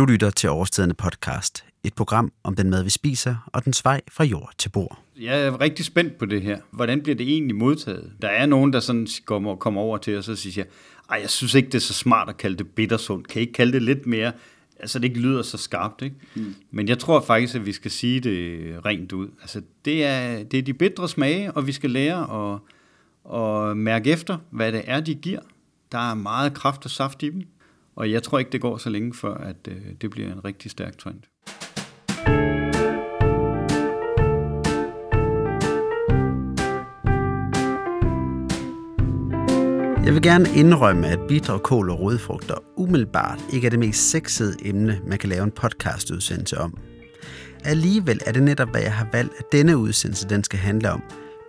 Du lytter til Overstedende podcast, et program om den mad, vi spiser, og den vej fra jord til bord. Jeg er rigtig spændt på det her. Hvordan bliver det egentlig modtaget? Der er nogen, der sådan kommer, kommer over til os og siger, ej, jeg synes ikke, det er så smart at kalde det bittersundt. Kan I ikke kalde det lidt mere, altså det ikke lyder så skarpt, ikke? Mm. Men jeg tror faktisk, at vi skal sige det rent ud. Altså det er, det er de bedre smage, og vi skal lære at, at mærke efter, hvad det er, de giver. Der er meget kraft og saft i dem. Og jeg tror ikke, det går så længe, før at øh, det bliver en rigtig stærk trend. Jeg vil gerne indrømme, at bitre kål og rødfrugter umiddelbart ikke er det mest sexede emne, man kan lave en podcastudsendelse om. Alligevel er det netop, hvad jeg har valgt, at denne udsendelse den skal handle om.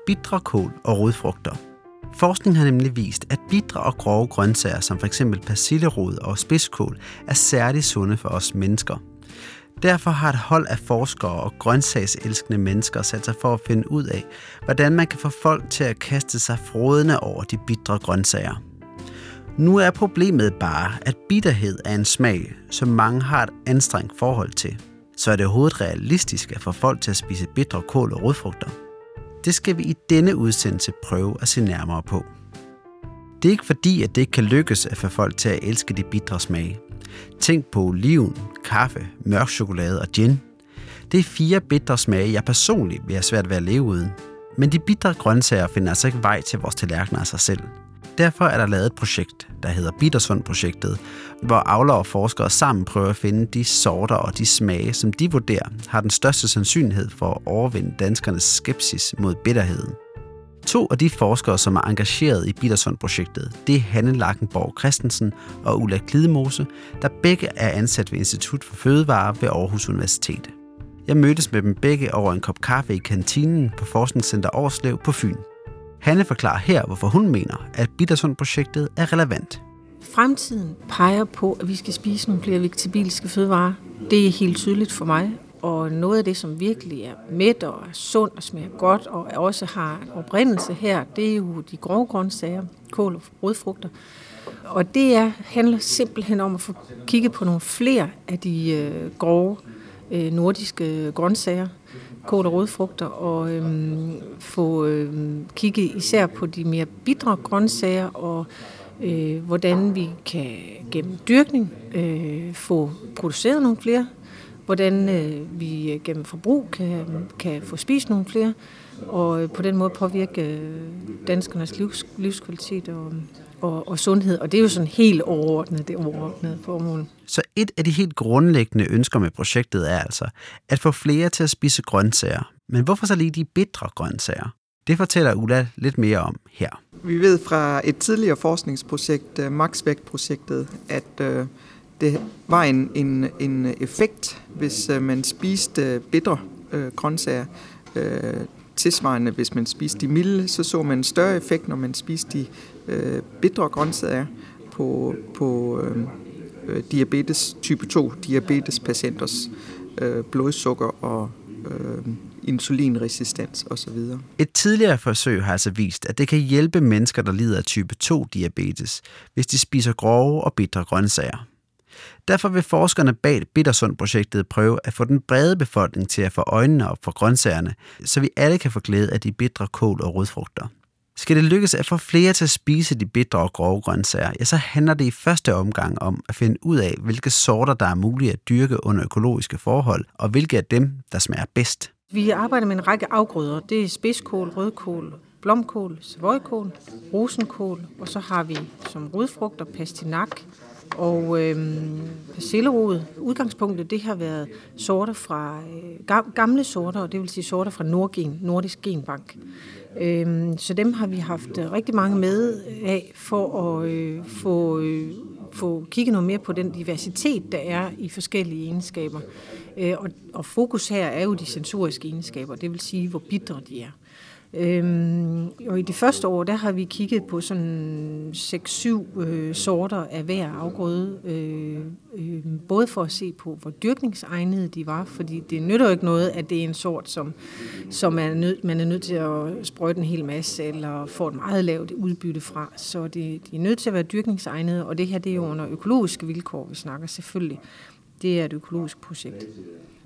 Bitre kål og rødfrugter – Forskning har nemlig vist, at bitre og grove grøntsager, som f.eks. persillerod og spidskål, er særligt sunde for os mennesker. Derfor har et hold af forskere og grøntsagselskende mennesker sat sig for at finde ud af, hvordan man kan få folk til at kaste sig frodende over de bitre grøntsager. Nu er problemet bare, at bitterhed er en smag, som mange har et anstrengt forhold til. Så er det overhovedet realistisk at få folk til at spise bitre kål og rødfrugter. Det skal vi i denne udsendelse prøve at se nærmere på. Det er ikke fordi, at det ikke kan lykkes at få folk til at elske de bitre smage. Tænk på oliven, kaffe, mørk chokolade og gin. Det er fire bitre smage, jeg personligt vil have svært ved at leve uden. Men de bitre grøntsager finder altså ikke vej til vores tallerkener af sig selv. Derfor er der lavet et projekt, der hedder Bittersund-projektet, hvor avlere og forskere sammen prøver at finde de sorter og de smage, som de vurderer har den største sandsynlighed for at overvinde danskernes skepsis mod bitterheden. To af de forskere, som er engageret i Bittersund-projektet, det er Hanne Lakenborg Christensen og Ulla Klidemose, der begge er ansat ved Institut for Fødevare ved Aarhus Universitet. Jeg mødtes med dem begge over en kop kaffe i kantinen på Forskningscenter Årslev på Fyn. Hanne forklarer her, hvorfor hun mener, at Bittersund-projektet er relevant. Fremtiden peger på, at vi skal spise nogle flere vegetabilske fødevarer. Det er helt tydeligt for mig. Og noget af det, som virkelig er mæt og er sund og smager godt, og også har en oprindelse her, det er jo de grove grøntsager, kål og rødfrugter. Og det er, handler simpelthen om at få kigget på nogle flere af de øh, grove øh, nordiske grøntsager, kål og rødfrugter, og øhm, få øhm, kigget især på de mere bitre grøntsager, og øh, hvordan vi kan gennem dyrkning øh, få produceret nogle flere, hvordan øh, vi øh, gennem forbrug kan, kan få spist nogle flere, og øh, på den måde påvirke øh, danskernes livs, livskvalitet og, og, og sundhed. Og det er jo sådan helt overordnet, det overordnede formål. Så et af de helt grundlæggende ønsker med projektet er altså at få flere til at spise grøntsager. Men hvorfor så lige de bitre grøntsager? Det fortæller Ulla lidt mere om her. Vi ved fra et tidligere forskningsprojekt, øh, Maxvægt-projektet, at øh, det var en, en, en effekt, hvis øh, man spiste bitre øh, grøntsager. Øh, tilsvarende, hvis man spiste de milde, så så man en større effekt, når man spiste de øh, bitre grøntsager på, på øh, øh diabetes, type 2 diabetespatienters øh, blodsukker og øh, insulinresistens osv. Et tidligere forsøg har altså vist, at det kan hjælpe mennesker, der lider af type 2 diabetes, hvis de spiser grove og bitre grøntsager. Derfor vil forskerne bag Bittersund-projektet prøve at få den brede befolkning til at få øjnene op for grøntsagerne, så vi alle kan få glæde af de bitre kål og rødfrugter. Skal det lykkes at få flere til at spise de bitre og grove grøntsager, ja, så handler det i første omgang om at finde ud af, hvilke sorter, der er mulige at dyrke under økologiske forhold, og hvilke af dem, der smager bedst. Vi arbejder med en række afgrøder. Det er spidskål, rødkål, blomkål, savoykål, rosenkål, og så har vi som rodfrugter pastinak, og øh, persillerod, udgangspunktet, det har været sorter fra øh, gamle sorter, og det vil sige sorter fra Nordgen, Nordisk Genbank. Øh, så dem har vi haft øh, rigtig mange med af for at øh, få, øh, få kigget noget mere på den diversitet, der er i forskellige egenskaber. Øh, og, og fokus her er jo de sensoriske egenskaber, det vil sige, hvor bitre de er. Øhm, og i det første år, der har vi kigget på sådan 6-7 øh, sorter af hver afgrøde, øh, øh, både for at se på, hvor dyrkningsegnede de var, fordi det nytter jo ikke noget, at det er en sort, som, som er nød, man er nødt til at sprøjte en hel masse, eller få et meget lavt udbytte fra. Så det, de er nødt til at være dyrkningsegnede, og det her det er jo under økologiske vilkår, vi snakker selvfølgelig. Det er et økologisk projekt.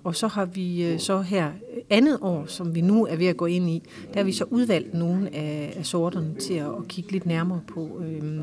Og så har vi øh, så her andet år, som vi nu er ved at gå ind i, der har vi så udvalgt nogle af, af sorterne til at, at kigge lidt nærmere på, øhm,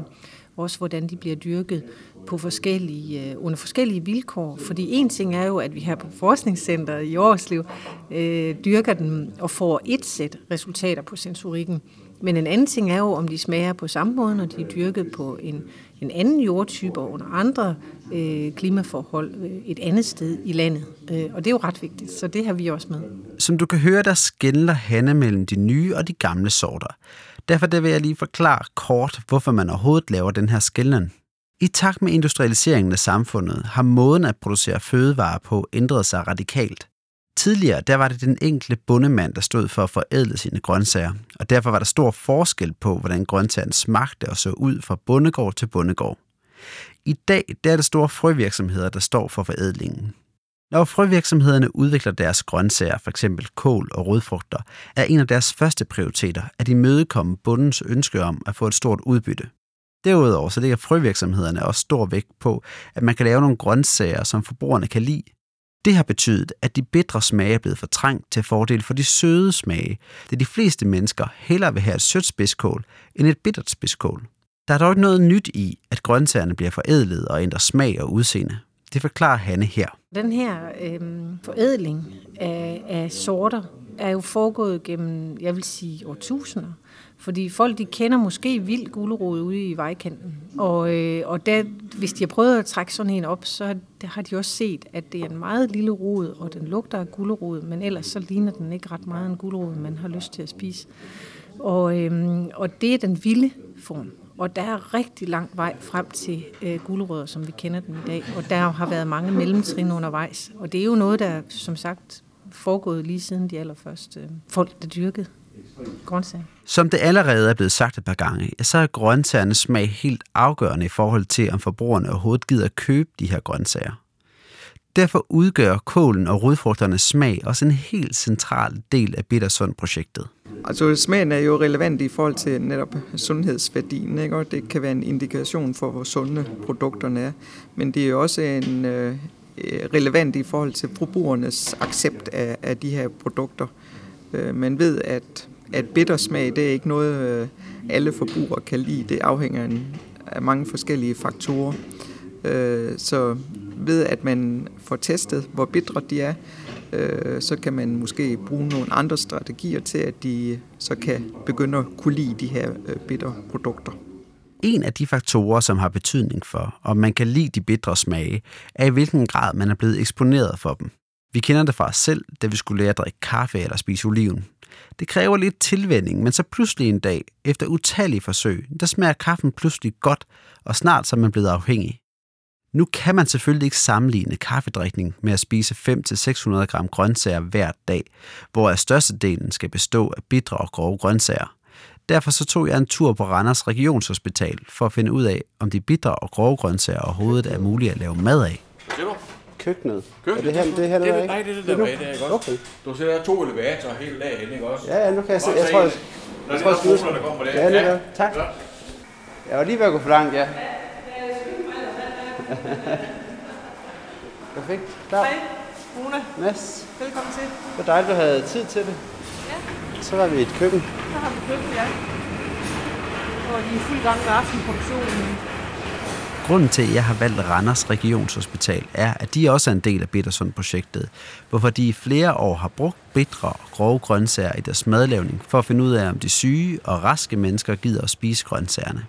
også hvordan de bliver dyrket på forskellige, øh, under forskellige vilkår. Fordi en ting er jo, at vi her på Forskningscenteret i Årslev øh, dyrker dem og får et sæt resultater på sensorikken. Men en anden ting er jo, om de smager på samme måde, når de er dyrket på en, en anden jordtype og under andre øh, klimaforhold øh, et andet sted i landet. Øh, og det er jo ret vigtigt, så det har vi også med. Som du kan høre, der skældner Hanne mellem de nye og de gamle sorter. Derfor der vil jeg lige forklare kort, hvorfor man overhovedet laver den her skældning. I takt med industrialiseringen af samfundet har måden at producere fødevarer på ændret sig radikalt. Tidligere der var det den enkelte bondemand, der stod for at forædle sine grøntsager, og derfor var der stor forskel på, hvordan grøntsagen smagte og så ud fra bondegård til bondegård. I dag der er det store frøvirksomheder, der står for forædlingen. Når frøvirksomhederne udvikler deres grøntsager, f.eks. kål og rødfrugter, er en af deres første prioriteter at imødekomme bundens ønske om at få et stort udbytte. Derudover så ligger frøvirksomhederne også stor vægt på, at man kan lave nogle grøntsager, som forbrugerne kan lide. Det har betydet, at de bitre smage er blevet fortrængt til fordel for de søde smage, da de fleste mennesker hellere vil have et sødt spidskål end et bittert spidskål. Der er dog ikke noget nyt i, at grøntsagerne bliver forædlet og ændrer smag og udseende. Det forklarer Hanne her. Den her øh, forædling af, af sorter er jo foregået gennem, jeg vil sige, årtusinder. Fordi folk de kender måske vild gulerod ude i vejkanten. Og, øh, og der, hvis de har prøvet at trække sådan en op, så har de også set, at det er en meget lille rod, og den lugter af gulerod, men ellers så ligner den ikke ret meget en gulerod, man har lyst til at spise. Og, øh, og det er den vilde form. Og der er rigtig lang vej frem til øh, gulerødder, som vi kender dem i dag. Og der har været mange mellemtrin undervejs. Og det er jo noget, der som sagt foregået lige siden de allerførste øh, folk, der dyrkede grøntsager. Som det allerede er blevet sagt et par gange, så er grøntsagernes smag helt afgørende i forhold til, om forbrugerne overhovedet gider købe de her grøntsager. Derfor udgør kålen og rodfrugternes smag også en helt central del af Bittersund-projektet. Altså smagen er jo relevant i forhold til netop sundhedsværdien, ikke? og det kan være en indikation for, hvor sunde produkterne er. Men det er jo også en øh, relevant i forhold til forbrugernes accept af, af de her produkter. Øh, man ved, at, at bittersmag, det er ikke noget, øh, alle forbrugere kan lide. Det afhænger af mange forskellige faktorer. Øh, så ved at man får testet, hvor bitre de er, øh, så kan man måske bruge nogle andre strategier til, at de så kan begynde at kunne lide de her bitre produkter. En af de faktorer, som har betydning for, om man kan lide de bitre smage, er i hvilken grad man er blevet eksponeret for dem. Vi kender det fra os selv, da vi skulle lære at drikke kaffe eller spise oliven. Det kræver lidt tilvænning, men så pludselig en dag, efter utallige forsøg, der smager kaffen pludselig godt, og snart så er man blevet afhængig. Nu kan man selvfølgelig ikke sammenligne kaffedrikning med at spise 5-600 gram grøntsager hver dag, hvor størstedelen skal bestå af bitre og grove grøntsager. Derfor så tog jeg en tur på Randers Regionshospital for at finde ud af, om de bitre og grove grøntsager overhovedet er mulige at lave mad af. Køkkenet. Køkkenet? Er det her, det her det, det, ikke? nej, det er det Det der er bag, nu? der, ikke også? Okay. Du ser, der er to elevatorer hele dagen, ikke også? Ja, ja, nu kan jeg se. Jeg tror, jeg, Når jeg det tror, er jeg skolerne, der kommer der. Ja, det er Tak. Ja. Jeg var lige ved at gå for langt, ja. Perfekt. Klar. Hej, Rune. Mads, Velkommen til. det var dejligt, du havde tid til det. Ja. Så var vi i et køkken. Så har vi køkken, ja. Og de er i fuld gang med aftenproduktionen. Grunden til, at jeg har valgt Randers Regionshospital, er, at de også er en del af Bittersund-projektet, hvorfor de i flere år har brugt bitre og grove grøntsager i deres madlavning for at finde ud af, om de syge og raske mennesker gider at spise grøntsagerne.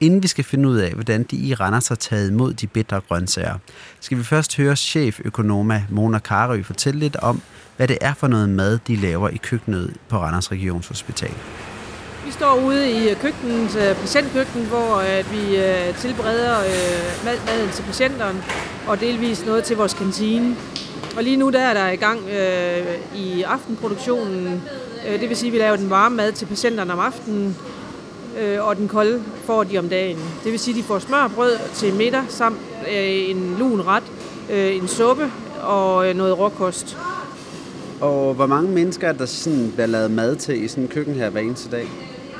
Inden vi skal finde ud af, hvordan de i Randers har taget imod de bitre grøntsager, skal vi først høre cheføkonoma Mona Karø fortælle lidt om, hvad det er for noget mad, de laver i køkkenet på Randers Regionshospital. Vi står ude i øh, køkkenet, patientkøkkenet, øh, patientkøkken, hvor at vi tilbereder mad, maden til patienterne og delvis noget til vores kantine. Og lige nu der er der i gang øh, i aftenproduktionen. Det vil sige, at vi laver den varme mad til patienterne om aftenen, øh, og den kolde får de om dagen. Det vil sige, at de får smørbrød til middag samt øh, en lun ret, øh, en suppe og øh, noget råkost. Og hvor mange mennesker er der sådan bliver lavet mad til i sådan en køkken her hver eneste dag?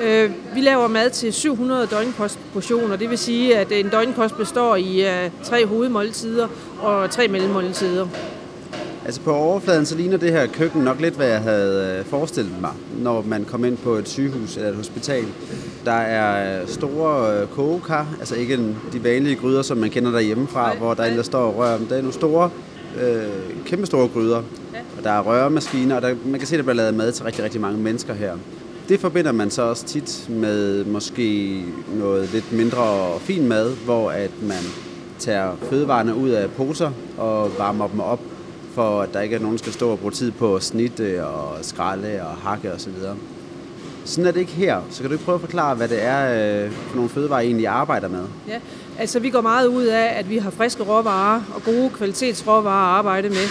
Øh, vi laver mad til 700 døgnkostportioner, det vil sige, at en døgnkost består i øh, tre hovedmåltider, og tre mellemmåltider. Altså på overfladen, så ligner det her køkken nok lidt, hvad jeg havde øh, forestillet mig, når man kom ind på et sygehus eller et hospital. Der er store øh, kogekar, altså ikke de vanlige gryder, som man kender derhjemmefra, hvor der er der står og rører. Men der er nogle store, øh, kæmpe store gryder, og der er røremaskiner, og der, man kan se, at der bliver lavet mad til rigtig, rigtig mange mennesker her. Det forbinder man så også tit med måske noget lidt mindre fin mad, hvor at man tager fødevarene ud af poser og varmer dem op for at der ikke er nogen, der skal stå og bruge tid på at snitte og skralde og hakke osv. Sådan er det ikke her. Så kan du ikke prøve at forklare, hvad det er øh, for nogle fødevarer, I egentlig arbejder med? Ja, altså vi går meget ud af, at vi har friske råvarer og gode kvalitetsråvarer at arbejde med.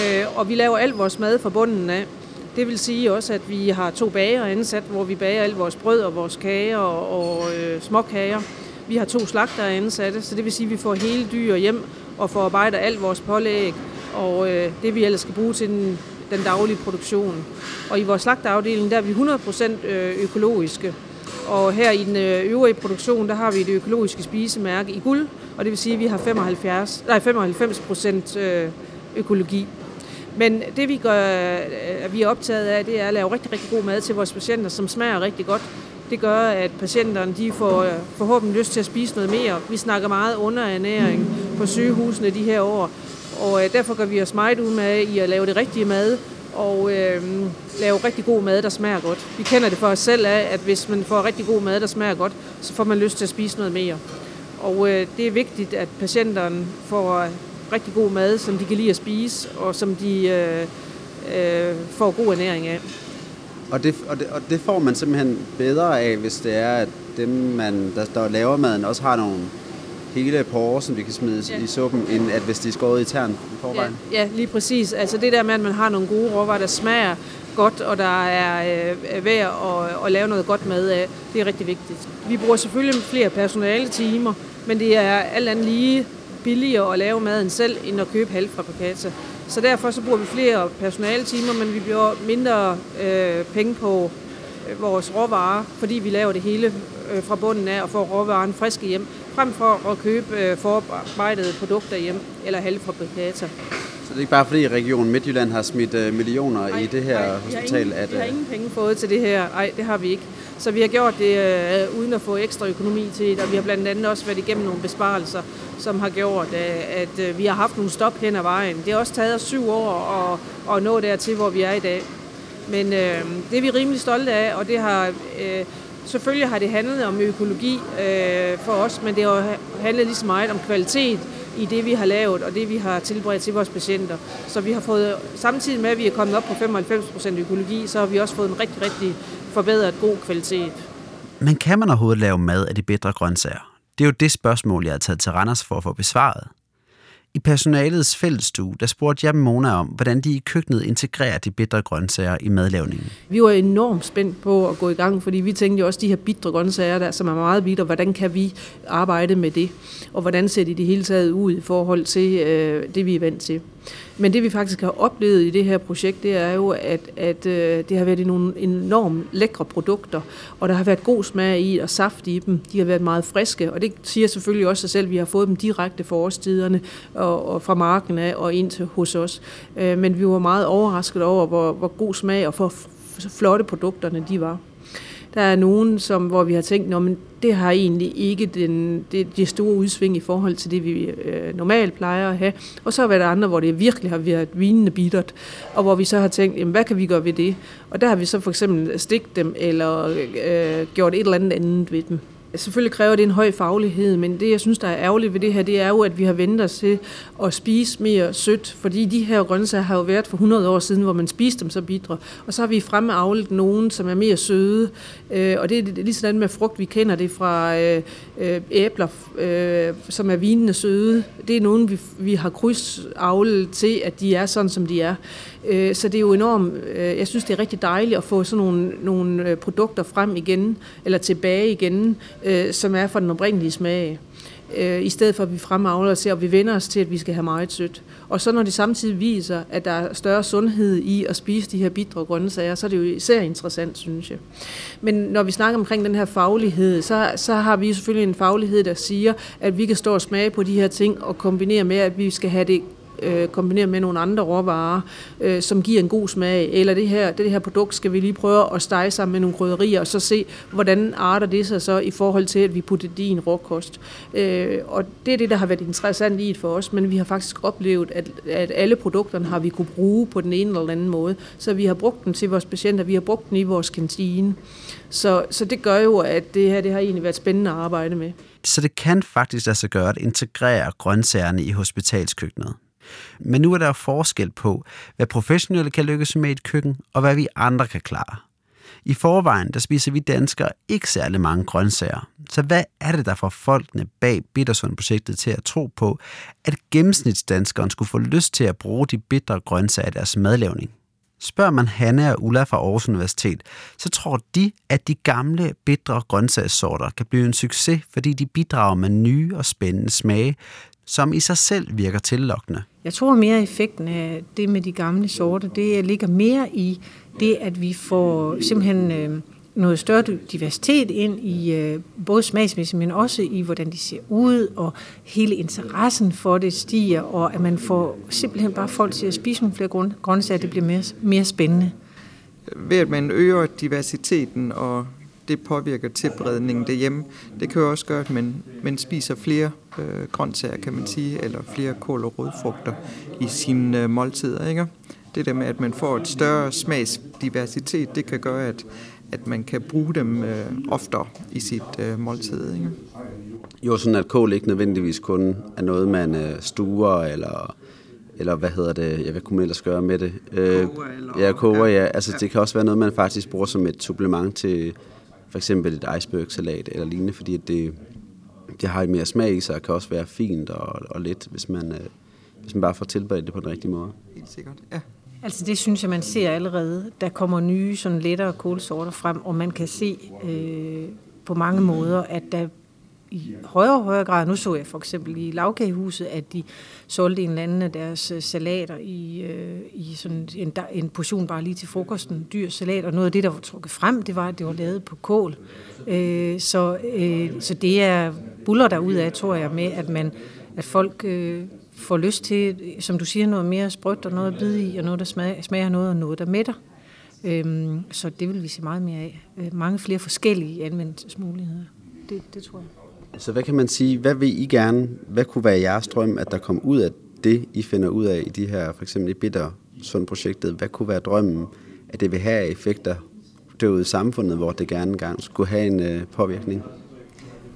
Øh, og vi laver alt vores mad fra bunden af. Det vil sige også, at vi har to bager ansat, hvor vi bager alt vores brød og vores kager og, og øh, småkager. Vi har to slagter ansatte, så det vil sige, at vi får hele dyr hjem og forarbejder alt vores pålæg og øh, det vi ellers skal bruge til den, den daglige produktion. Og i vores slagteafdeling, der er vi 100% øh, økologiske. Og her i den øh, øvrige produktion, der har vi det økologiske spisemærke i guld, og det vil sige, at vi har 75, nej, 95% øh, økologi. Men det vi, gør, øh, vi er optaget af, det er at lave rigtig, rigtig god mad til vores patienter, som smager rigtig godt. Det gør, at patienterne de får øh, forhåbentlig lyst til at spise noget mere. Vi snakker meget underernæring på sygehusene de her år, og øh, derfor gør vi os meget ud med i at lave det rigtige mad, og øh, lave rigtig god mad, der smager godt. Vi kender det for os selv af, at hvis man får rigtig god mad, der smager godt, så får man lyst til at spise noget mere. Og øh, det er vigtigt, at patienterne får rigtig god mad, som de kan lide at spise, og som de øh, øh, får god ernæring af. Og det, og, det, og det får man simpelthen bedre af, hvis det er, at dem, man, der, der laver maden, også har nogle hele porre, som vi kan smide ja. i suppen, end at hvis de er skåret i tern i forvejen. Ja, ja, lige præcis. Altså det der med, at man har nogle gode råvarer, der smager godt, og der er øh, værd at, at lave noget godt med af, det er rigtig vigtigt. Vi bruger selvfølgelig flere personale timer, men det er alt andet lige billigere at lave maden selv, end at købe halvfabrikata. Så derfor så bruger vi flere personaletimer, men vi bliver mindre øh, penge på øh, vores råvarer, fordi vi laver det hele øh, fra bunden af og får råvaren friske hjem, frem for at købe øh, forarbejdede produkter hjem eller halvfabrikater. Så det er ikke bare fordi Region Midtjylland har smidt øh, millioner ej, i det her ej, hospital? Ingen, at, vi har øh, ingen penge fået til det her. Nej, det har vi ikke. Så vi har gjort det øh, uden at få ekstra økonomi til det, og vi har blandt andet også været igennem nogle besparelser, som har gjort, øh, at øh, vi har haft nogle stop hen ad vejen. Det har også taget os syv år at, at nå dertil, hvor vi er i dag. Men øh, det er vi rimelig stolte af, og det har øh, Selvfølgelig har det handlet om økologi øh, for os, men det har handlet lige så meget om kvalitet i det, vi har lavet, og det, vi har tilberedt til vores patienter. Så vi har fået, samtidig med, at vi er kommet op på 95% økologi, så har vi også fået en rigtig, rigtig forbedret god kvalitet. Men kan man overhovedet lave mad af de bedre grøntsager? Det er jo det spørgsmål, jeg har taget til Randers for at få besvaret. I personalets fællesstue, der spurgte jeg Mona om, hvordan de i køkkenet integrerer de bitre grøntsager i madlavningen. Vi var enormt spændt på at gå i gang, fordi vi tænkte jo også, de her bitre grøntsager, der, som er meget bitre, hvordan kan vi arbejde med det? Og hvordan ser de det hele taget ud i forhold til øh, det, vi er vant til? Men det vi faktisk har oplevet i det her projekt, det er jo, at, at øh, det har været nogle enormt lækre produkter, og der har været god smag i og saft i dem. De har været meget friske, og det siger selvfølgelig også sig selv, at vi har fået dem direkte fra årstiderne og, og fra marken af og ind til hos os. Øh, men vi var meget overrasket over, hvor, hvor god smag og hvor flotte produkterne de var. Der er nogen, som, hvor vi har tænkt, at det har egentlig ikke den, det, det store udsving i forhold til det, vi øh, normalt plejer at have. Og så er der andre, hvor det virkelig har været vinende bittert, og hvor vi så har tænkt, jamen, hvad kan vi gøre ved det? Og der har vi så for eksempel stigt dem, eller øh, gjort et eller andet andet ved dem. Selvfølgelig kræver det en høj faglighed, men det, jeg synes, der er ærgerligt ved det her, det er jo, at vi har ventet os til at spise mere sødt, fordi de her grøntsager har jo været for 100 år siden, hvor man spiste dem så bidre, Og så har vi fremavlet nogen, som er mere søde, øh, og det er lige sådan med frugt, vi kender det fra øh, øh, æbler, øh, som er vinende søde. Det er nogen, vi, vi har krydsavlet til, at de er sådan, som de er. Øh, så det er jo enormt, øh, jeg synes det er rigtig dejligt at få sådan nogle, nogle øh, produkter frem igen, eller tilbage igen, øh, som er fra den oprindelige smag. øh, i stedet for at vi fremavler til, og vi vender os til, at vi skal have meget sødt. Og så når det samtidig viser, at der er større sundhed i at spise de her bitre grøntsager, så er det jo især interessant, synes jeg. Men når vi snakker omkring den her faglighed, så, så har vi selvfølgelig en faglighed, der siger, at vi kan stå og smage på de her ting og kombinere med, at vi skal have det øh, kombineret med nogle andre råvarer, øh, som giver en god smag. Eller det her, det her produkt skal vi lige prøve at stege sammen med nogle krydderier, og så se, hvordan arter det sig så i forhold til, at vi putter det i en råkost. Øh, og det er det, der har været interessant i det for os, men vi har faktisk oplevet, at, at alle produkterne har vi kunne bruge på den ene eller anden måde. Så vi har brugt dem til vores patienter, vi har brugt dem i vores kantine. Så, så det gør jo, at det her det har egentlig været spændende at arbejde med. Så det kan faktisk altså gøre at integrere grøntsagerne i hospitalskøkkenet. Men nu er der forskel på, hvad professionelle kan lykkes med i et køkken, og hvad vi andre kan klare. I forvejen, der spiser vi danskere ikke særlig mange grøntsager. Så hvad er det, der får folkene bag Bittersund-projektet til at tro på, at gennemsnitsdanskeren skulle få lyst til at bruge de bitre grøntsager i deres madlavning? Spørger man Hanne og Ulla fra Aarhus Universitet, så tror de, at de gamle, bitre grøntsagssorter kan blive en succes, fordi de bidrager med nye og spændende smage, som i sig selv virker tillokkende. Jeg tror mere, effekten af det med de gamle sorter, det ligger mere i det, at vi får simpelthen øh, noget større diversitet ind i øh, både smagsmæssigt, men også i, hvordan de ser ud, og hele interessen for det stiger, og at man får simpelthen bare folk til at spise nogle flere grøntsager, det bliver mere, mere spændende. Ved at man øger diversiteten og det påvirker tilberedningen derhjemme. Det kan jo også gøre, at man, man spiser flere øh, grøntsager, kan man sige, eller flere kål og rødfrugter i sine øh, måltider. Ikke? Det der med, at man får et større smagsdiversitet, det kan gøre, at, at man kan bruge dem øh, oftere i sit øh, måltid. Ikke? Jo, sådan at kål ikke nødvendigvis kun er noget, man øh, stuer, eller eller hvad hedder det, ja, hvad kunne man ellers gøre med det? Øh, koger, eller, ja, koger, ja. Altså, ja. det kan også være noget, man faktisk bruger som et supplement til, for eksempel et iceberg-salat eller lignende, fordi det, det har mere smag i sig, og kan også være fint og, og let, hvis man, øh, hvis man bare får tilberedt det på den rigtige måde. Helt sikkert, ja. Altså det synes jeg, man ser allerede. Der kommer nye, sådan lettere kålsorter frem, og man kan se øh, på mange måder, at der i højere og højere grad, nu så jeg for eksempel i lavkagehuset, at de solgte en eller anden af deres øh, salater i, øh, i sådan en, en portion bare lige til frokosten, dyr salat, og noget af det, der var trukket frem, det var, at det var lavet på kål. Øh, så, øh, så det er buller derud af, tror jeg, med, at man at folk øh, får lyst til, som du siger, noget mere sprødt og noget at bide i, og noget, der smager, smager noget, og noget, der mætter. Øhm, så det vil vi se meget mere af. Øh, mange flere forskellige anvendelsesmuligheder. Det, det tror jeg. Så hvad kan man sige, hvad vil I gerne, hvad kunne være jeres drøm, at der kom ud af det, I finder ud af i de her, for eksempel i Bitter Sund projektet, hvad kunne være drømmen, at det vil have effekter derude i samfundet, hvor det gerne engang skulle have en øh, påvirkning?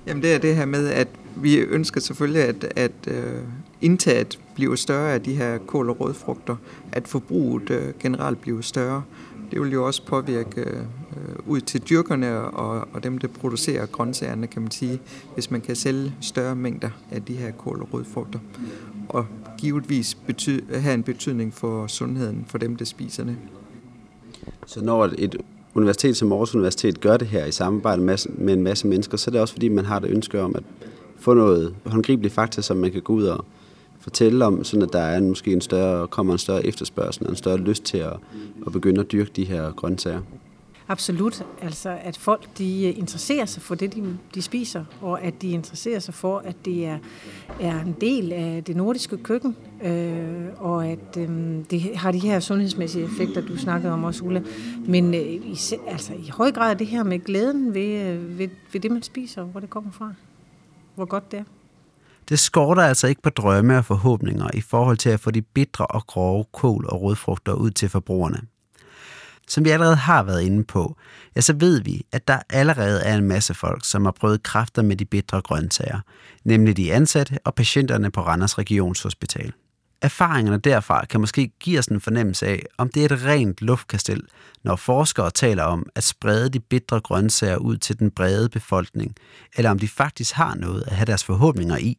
Jamen det er det her med, at vi ønsker selvfølgelig, at, at øh, indtaget bliver større af de her kål- og rødfrugter, at forbruget øh, generelt bliver større. Det vil jo også påvirke øh, Øh, ud til dyrkerne og, og dem, der producerer grøntsagerne, kan man sige, hvis man kan sælge større mængder af de her kål- og rødfrugter. Og givetvis bety- have en betydning for sundheden for dem, der spiser det. Så når et universitet som Aarhus Universitet gør det her i samarbejde med, med en masse mennesker, så er det også fordi, man har det ønske om at få noget håndgribeligt fakta, som man kan gå ud og fortælle om, sådan at der er en, måske en større, kommer en større efterspørgsel og en større lyst til at, at begynde at dyrke de her grøntsager. Absolut. Altså, at folk de øh, interesserer sig for det, de, de spiser, og at de interesserer sig for, at det er, er en del af det nordiske køkken, øh, og at øh, det har de her sundhedsmæssige effekter, du snakkede om også, Ulla. Men øh, i, altså, i høj grad det her med glæden ved, øh, ved, ved det, man spiser, hvor det kommer fra. Hvor godt det er. Det skorter altså ikke på drømme og forhåbninger i forhold til at få de bitre og grove kål og rødfrugter ud til forbrugerne. Som vi allerede har været inde på, ja, så ved vi, at der allerede er en masse folk, som har prøvet kræfter med de bitre grøntsager, nemlig de ansatte og patienterne på Randers Regionshospital. Erfaringerne derfra kan måske give os en fornemmelse af, om det er et rent luftkastel, når forskere taler om at sprede de bitre grøntsager ud til den brede befolkning, eller om de faktisk har noget at have deres forhåbninger i.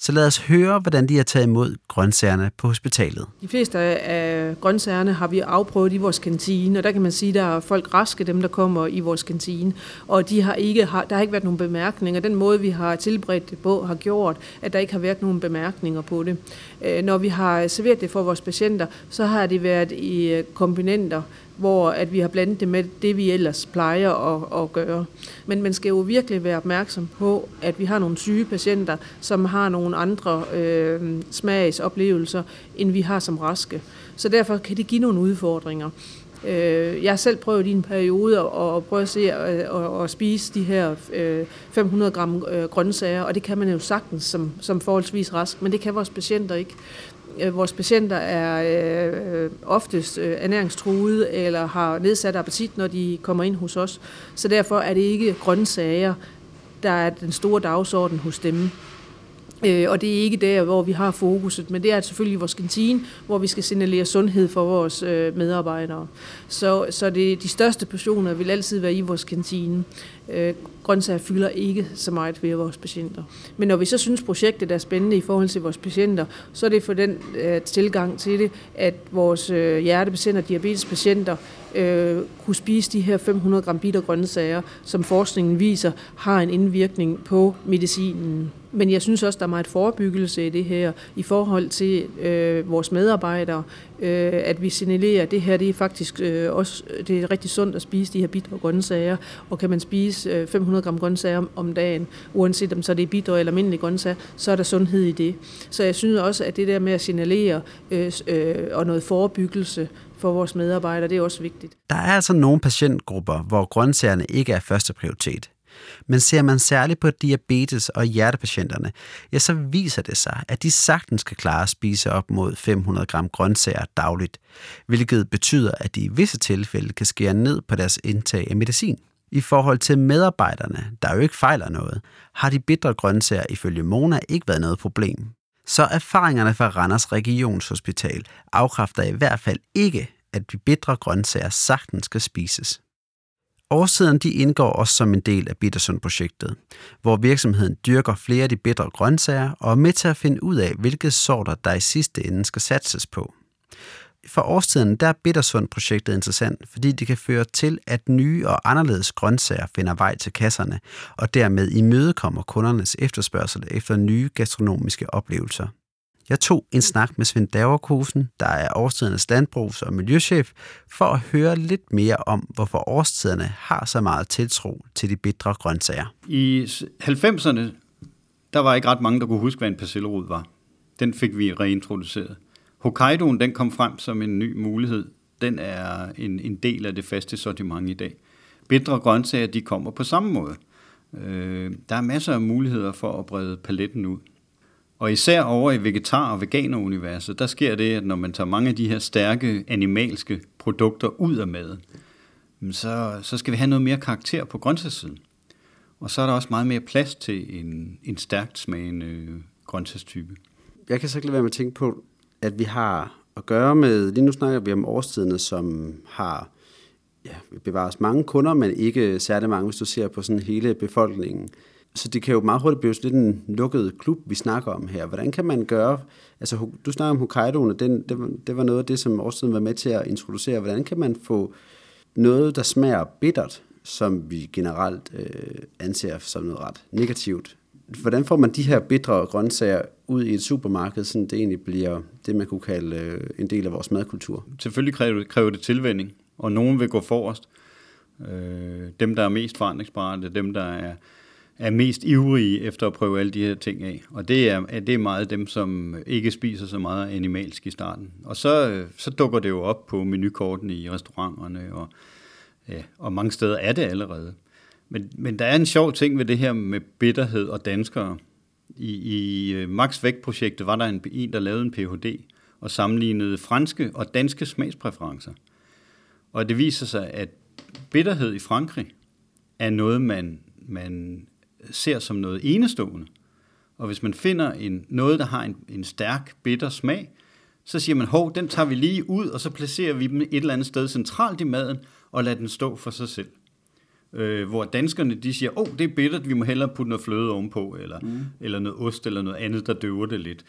Så lad os høre, hvordan de har taget imod grøntsagerne på hospitalet. De fleste af grøntsagerne har vi afprøvet i vores kantine, og der kan man sige, at der er folk raske, dem der kommer i vores kantine, og de har ikke, der har ikke været nogen bemærkninger. Den måde, vi har tilberedt det på, har gjort, at der ikke har været nogen bemærkninger på det. Øh, når vi har serveret det for vores patienter, så har det været i øh, komponenter, hvor at vi har blandet det med det, vi ellers plejer at, at gøre. Men man skal jo virkelig være opmærksom på, at vi har nogle syge patienter, som har nogle andre øh, smagsoplevelser, end vi har som raske. Så derfor kan det give nogle udfordringer. Øh, jeg har selv prøvet i en periode at, prøve at se øh, at, at spise de her øh, 500 gram øh, grøntsager, og det kan man jo sagtens som, som forholdsvis rask, men det kan vores patienter ikke. Øh, vores patienter er øh, oftest øh, ernæringstruede eller har nedsat appetit, når de kommer ind hos os. Så derfor er det ikke grøntsager, der er den store dagsorden hos dem. Øh, og det er ikke der, hvor vi har fokuset, men det er selvfølgelig vores kantine, hvor vi skal signalere sundhed for vores øh, medarbejdere. Så, så det, de største portioner vil altid være i vores kantine. Øh, grøntsager fylder ikke så meget ved vores patienter. Men når vi så synes, projektet er spændende i forhold til vores patienter, så er det for den øh, tilgang til det, at vores øh, hjertepatienter, diabetespatienter, øh, kunne spise de her 500 gram bitter grøntsager, som forskningen viser, har en indvirkning på medicinen. Men jeg synes også, der er meget forebyggelse i det her, i forhold til øh, vores medarbejdere, øh, at vi signalerer, at det her det er faktisk øh, også det er rigtig sundt at spise de her bitre grøntsager, og kan man spise øh, 500 gram grøntsager om, om dagen, uanset om så det er bitre eller almindelige grøntsager, så er der sundhed i det. Så jeg synes også, at det der med at signalere øh, øh, og noget forebyggelse for vores medarbejdere, det er også vigtigt. Der er altså nogle patientgrupper, hvor grøntsagerne ikke er første prioritet. Men ser man særligt på diabetes og hjertepatienterne, ja, så viser det sig, at de sagtens kan klare at spise op mod 500 gram grøntsager dagligt, hvilket betyder, at de i visse tilfælde kan skære ned på deres indtag af medicin. I forhold til medarbejderne, der jo ikke fejler noget, har de bitre grøntsager ifølge Mona ikke været noget problem. Så erfaringerne fra Randers Regionshospital afkræfter i hvert fald ikke, at de bitre grøntsager sagtens skal spises. Årsiden de indgår også som en del af Bittersund-projektet, hvor virksomheden dyrker flere af de bitre grøntsager og er med til at finde ud af, hvilke sorter, der i sidste ende skal satses på. For årstiden der er Bittersund-projektet interessant, fordi det kan føre til, at nye og anderledes grøntsager finder vej til kasserne, og dermed imødekommer kundernes efterspørgsel efter nye gastronomiske oplevelser. Jeg tog en snak med Svend Daverkosen, der er årstidernes landbrugs- og miljøchef, for at høre lidt mere om, hvorfor årstiderne har så meget tiltro til de bitre grøntsager. I 90'erne, der var ikke ret mange, der kunne huske, hvad en persillerod var. Den fik vi reintroduceret. Hokkaidoen, den kom frem som en ny mulighed. Den er en, en del af det faste sortiment i dag. Bitre grøntsager, de kommer på samme måde. Øh, der er masser af muligheder for at brede paletten ud. Og især over i vegetar- og veganeruniverset, der sker det, at når man tager mange af de her stærke animalske produkter ud af maden, så, så skal vi have noget mere karakter på grøntsagssiden. Og så er der også meget mere plads til en, en stærkt smagende øh, grøntsagstype. Jeg kan så ikke lade være med at tænke på, at vi har at gøre med, lige nu snakker vi om årstiderne, som har ja, bevares mange kunder, men ikke særlig mange, hvis du ser på sådan hele befolkningen. Så det kan jo meget hurtigt blive lidt en lukket klub, vi snakker om her. Hvordan kan man gøre, altså du snakker om Hokkaidoen, og den, det, var, det var noget af det, som årstiden var med til at introducere. Hvordan kan man få noget, der smager bittert, som vi generelt øh, anser som noget ret negativt. Hvordan får man de her bitre grøntsager ud i et supermarked, så det egentlig bliver det, man kunne kalde øh, en del af vores madkultur? Selvfølgelig kræver det, kræver det tilvænding, og nogen vil gå forrest. Øh, dem, der er mest forandringsparate, dem, der er er mest ivrige efter at prøve alle de her ting af. Og det er, det er meget dem, som ikke spiser så meget animalsk i starten. Og så, så dukker det jo op på menukortene i restauranterne, og, ja, og mange steder er det allerede. Men, men der er en sjov ting ved det her med bitterhed og danskere. I, i øh, Max Vægt-projektet var der en, en, der lavede en Ph.D. og sammenlignede franske og danske smagspræferencer. Og det viser sig, at bitterhed i Frankrig er noget, man, man ser som noget enestående. Og hvis man finder en, noget, der har en, en stærk, bitter smag, så siger man, hov, den tager vi lige ud, og så placerer vi dem et eller andet sted centralt i maden, og lader den stå for sig selv. øh, hvor danskerne de siger, åh, oh, det er bittert, vi må hellere putte noget fløde ovenpå, eller, mm. eller noget ost, eller noget andet, der døver det lidt.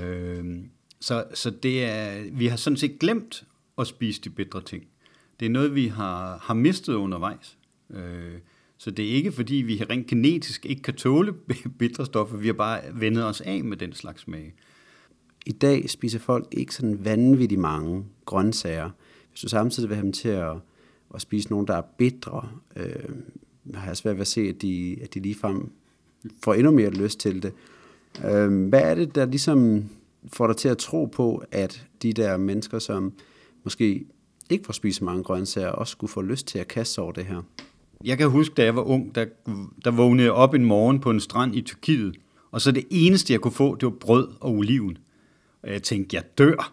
Øh, så, så det er, vi har sådan set glemt at spise de bedre ting. Det er noget, vi har, har mistet undervejs. Øh, så det er ikke, fordi vi rent genetisk ikke kan tåle bitre stoffer, vi har bare vendet os af med den slags smag. I dag spiser folk ikke sådan vanvittigt mange grøntsager. Hvis du samtidig vil have dem til at, at spise nogle, der er bitre, øh, har jeg svært ved at se, at de, at de ligefrem får endnu mere lyst til det. Øh, hvad er det, der ligesom får dig til at tro på, at de der mennesker, som måske ikke får spist mange grøntsager, også skulle få lyst til at kaste over det her? Jeg kan huske, da jeg var ung, der, der vågnede jeg op en morgen på en strand i Tyrkiet, og så det eneste, jeg kunne få, det var brød og oliven. Og jeg tænkte, jeg dør.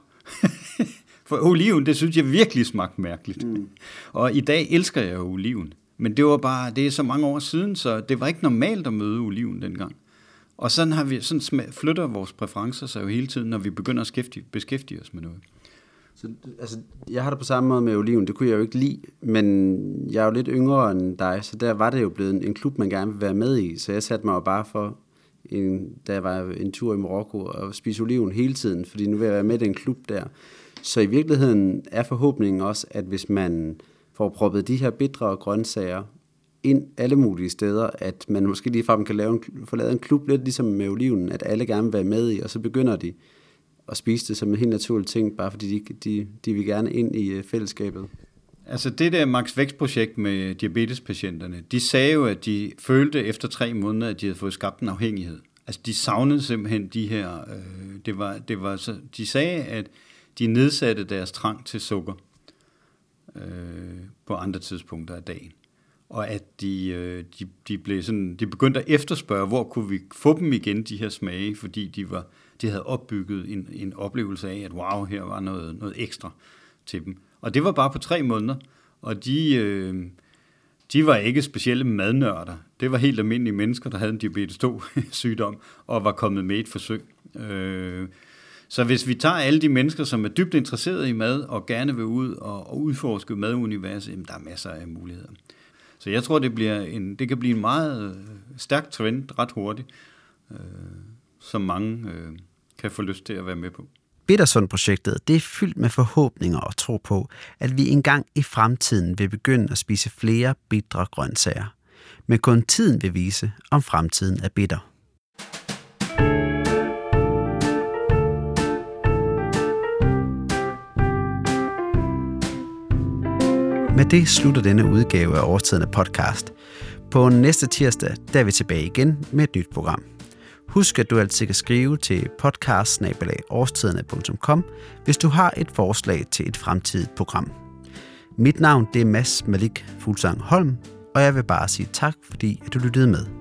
For oliven, det synes jeg virkelig smagte mærkeligt. Mm. Og i dag elsker jeg oliven. Men det var bare, det er så mange år siden, så det var ikke normalt at møde oliven dengang. Og sådan, har vi, sådan flytter vores præferencer sig jo hele tiden, når vi begynder at beskæftige, beskæftige os med noget. Så, altså, jeg har det på samme måde med oliven, det kunne jeg jo ikke lide, men jeg er jo lidt yngre end dig, så der var det jo blevet en, en klub, man gerne vil være med i, så jeg satte mig jo bare for, en, da jeg var en tur i Marokko, og spise oliven hele tiden, fordi nu vil jeg være med i den klub der. Så i virkeligheden er forhåbningen også, at hvis man får proppet de her bitre grøntsager ind alle mulige steder, at man måske ligefrem kan lave en, få lavet en klub lidt ligesom med oliven, at alle gerne vil være med i, og så begynder de og spise det som en helt naturlig ting, bare fordi de, de, de vil gerne ind i øh, fællesskabet. Altså det der Max Vækst-projekt med øh, diabetespatienterne, de sagde jo, at de følte efter tre måneder, at de havde fået skabt en afhængighed. Altså de savnede simpelthen de her, øh, det var, det var så, de sagde, at de nedsatte deres trang til sukker øh, på andre tidspunkter af dagen. Og at de, øh, de, de, blev sådan, de begyndte at efterspørge, hvor kunne vi få dem igen, de her smage, fordi de, var, de havde opbygget en, en oplevelse af, at wow, her var noget, noget ekstra til dem. Og det var bare på tre måneder, og de, øh, de var ikke specielle madnørder. Det var helt almindelige mennesker, der havde en diabetes 2-sygdom og var kommet med et forsøg. Øh, så hvis vi tager alle de mennesker, som er dybt interesserede i mad og gerne vil ud og, og udforske maduniverset, jamen, der er masser af muligheder. Så jeg tror, det, bliver en, det kan blive en meget øh, stærk trend ret hurtigt, øh, som mange øh, kan få lyst til at være med på. Bittersund-projektet det er fyldt med forhåbninger og tro på, at vi engang i fremtiden vil begynde at spise flere bitre grøntsager. Men kun tiden vil vise, om fremtiden er bitter. Med det slutter denne udgave af Årstidende podcast. På næste tirsdag der er vi tilbage igen med et nyt program. Husk, at du altid kan skrive til podcast hvis du har et forslag til et fremtidigt program. Mit navn det er Mads Malik Fuglsang Holm, og jeg vil bare sige tak, fordi at du lyttede med.